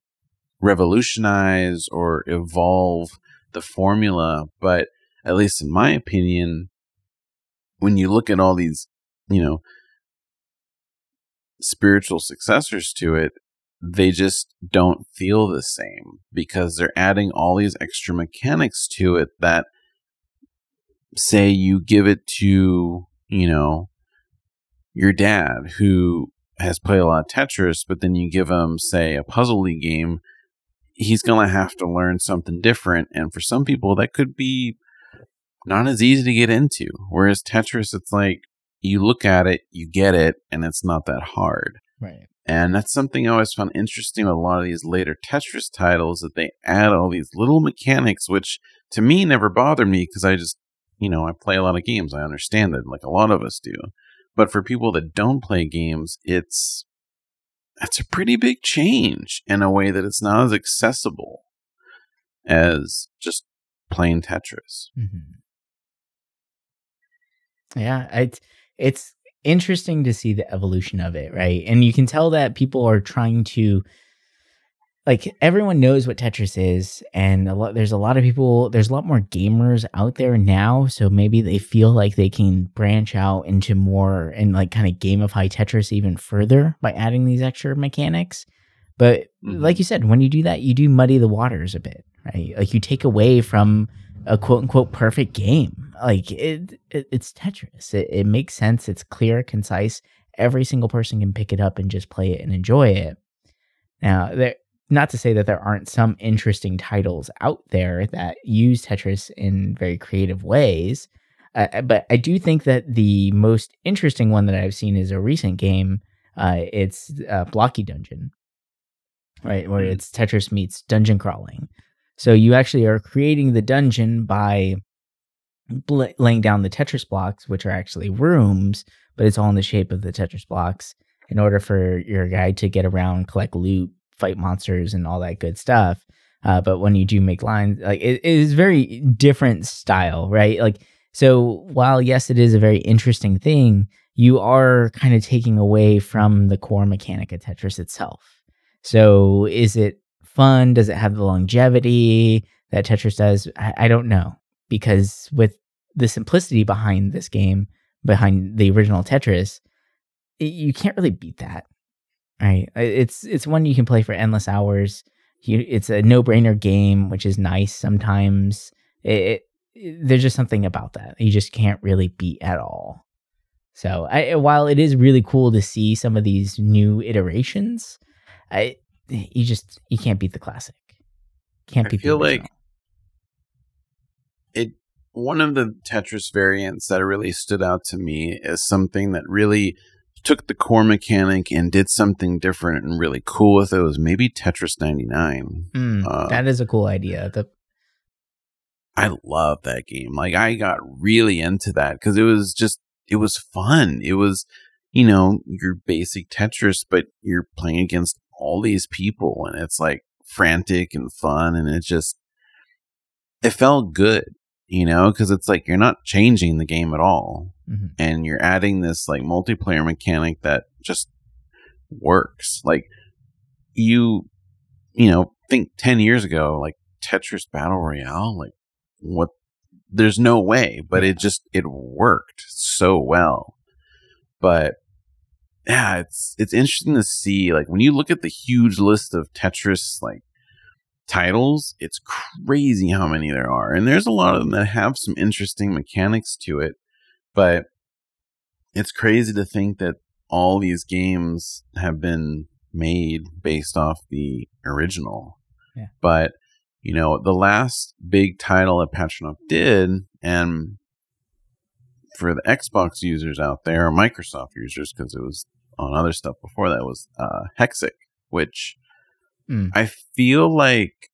revolutionize or evolve the formula. But at least in my opinion, when you look at all these, you know, spiritual successors to it, they just don't feel the same because they're adding all these extra mechanics to it that say you give it to, you know, your dad who has played a lot of Tetris, but then you give him, say, a puzzle league game, he's going to have to learn something different. And for some people, that could be not as easy to get into. Whereas Tetris, it's like you look at it, you get it, and it's not that hard. Right. And that's something I always found interesting with a lot of these later Tetris titles that they add all these little mechanics, which to me never bothered me because I just you know, I play a lot of games. I understand it, like a lot of us do. But for people that don't play games, it's that's a pretty big change in a way that it's not as accessible as just playing Tetris. Mm-hmm. Yeah, it's it's interesting to see the evolution of it, right? And you can tell that people are trying to like everyone knows what Tetris is, and a lot there's a lot of people there's a lot more gamers out there now, so maybe they feel like they can branch out into more and like kind of gamify Tetris even further by adding these extra mechanics. But mm-hmm. like you said, when you do that, you do muddy the waters a bit, right? Like you take away from a quote unquote perfect game. Like it, it it's Tetris. It, it makes sense. It's clear, concise. Every single person can pick it up and just play it and enjoy it. Now, there not to say that there aren't some interesting titles out there that use Tetris in very creative ways. Uh, uh, but I do think that the most interesting one that I've seen is a recent game. Uh, it's uh, Blocky Dungeon, right? Where mm-hmm. it's Tetris meets dungeon crawling. So you actually are creating the dungeon by bl- laying down the Tetris blocks, which are actually rooms, but it's all in the shape of the Tetris blocks in order for your guy to get around, collect loot, fight monsters and all that good stuff. Uh, but when you do make lines, like it, it is very different style, right? Like so, while yes, it is a very interesting thing, you are kind of taking away from the core mechanic of Tetris itself. So, is it fun? Does it have the longevity that Tetris does? I, I don't know because with the simplicity behind this game, behind the original Tetris, you can't really beat that right? It's it's one you can play for endless hours. You, it's a no brainer game, which is nice sometimes. It, it, there's just something about that you just can't really beat at all. So I, while it is really cool to see some of these new iterations, I you just you can't beat the classic. Can't I beat. feel like it. One of the Tetris variants that really stood out to me is something that really took the core mechanic and did something different and really cool with it was maybe Tetris 99. Mm, uh, that is a cool idea. The- I love that game. Like I got really into that because it was just it was fun. It was you know your basic Tetris, but you're playing against all these people, and it's like frantic and fun, and it just it felt good. You know, because it's like you're not changing the game at all. hmm And you're adding this like multiplayer mechanic that just works. Like you, you know, think 10 years ago, like Tetris Battle Royale, like what? There's no way, but it just, it worked so well. But yeah, it's, it's interesting to see, like when you look at the huge list of Tetris, like, titles, it's crazy how many there are. And there's a lot of them that have some interesting mechanics to it, but it's crazy to think that all these games have been made based off the original. Yeah. But, you know, the last big title that Patronov did, and for the Xbox users out there, or Microsoft users, because it was on other stuff before that, was uh, Hexic, which Mm. I feel like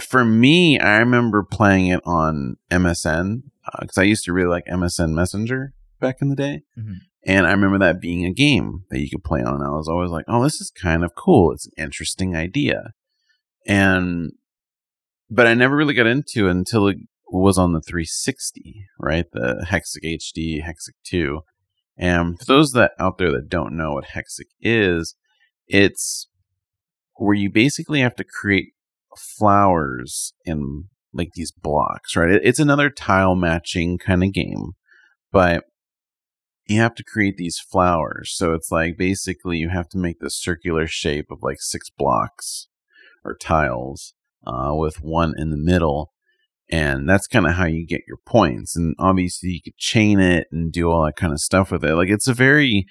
for me, I remember playing it on MSN because I used to really like MSN Messenger back in the day. Mhm. And I remember that being a game that you could play on. And I was always like, oh, this is kind of cool. It's an interesting idea. And, but I never really got into it until it was on the 360, right? The Hexic HD, Hexic 2. And for those that out there that don't know what Hexic is, it's where you basically have to create flowers in like these blocks, right? It's another tile matching kind of game, but you have to create these flowers. So it's like basically you have to make this circular shape of like six blocks or tiles uh, with one in the middle. And that's kind of how you get your points. And obviously you could chain it and do all that kind of stuff with it. Like it's a very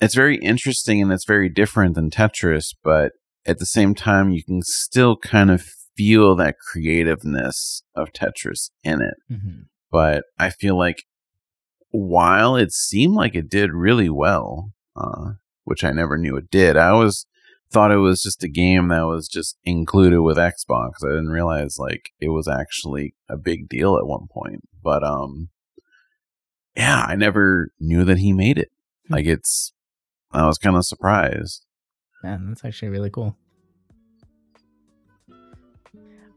it's very interesting and it's very different than Tetris, but at the same time, you can still kind of feel that creativeness of Tetris in it. hmm But I feel like while it seemed like it did really well, uh, which I never knew it did, I always thought it was just a game that was just included with Xbox. I didn't realize like it was actually a big deal at one point. But um, yeah, I never knew that he made it. Hmm. Like it's, I was kind of surprised. Man, that's actually really cool.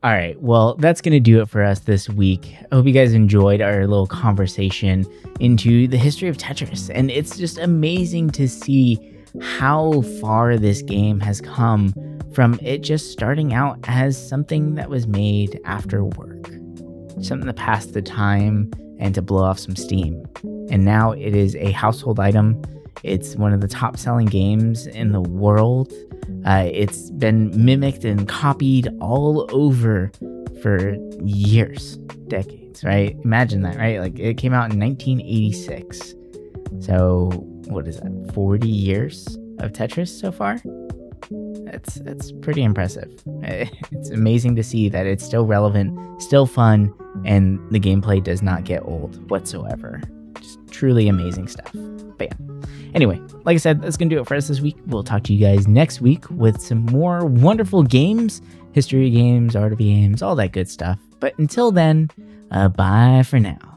All right. Well, that's going to do it for us this week. I hope you guys enjoyed our little conversation into the history of Tetris. And it's just amazing to see how far this game has come from it just starting out as something that was made after work, something to pass the time and to blow off some steam. And now it is a household item. It's one of the top selling games in the world. Uh, it's been mimicked and copied all over for years, decades, right? Imagine that, right? Like it came out in 1986. So, what is that? 40 years of Tetris so far? That's that's pretty impressive. *laughs* It's amazing to see that it's still relevant, still fun, and the gameplay does not get old whatsoever. Just truly amazing stuff. But yeah. Anyway, like I said, that's going to do it for us this week. We'll talk to you guys next week with some more wonderful games, history games, art of games, all that good stuff. But until then, uh, bye for now.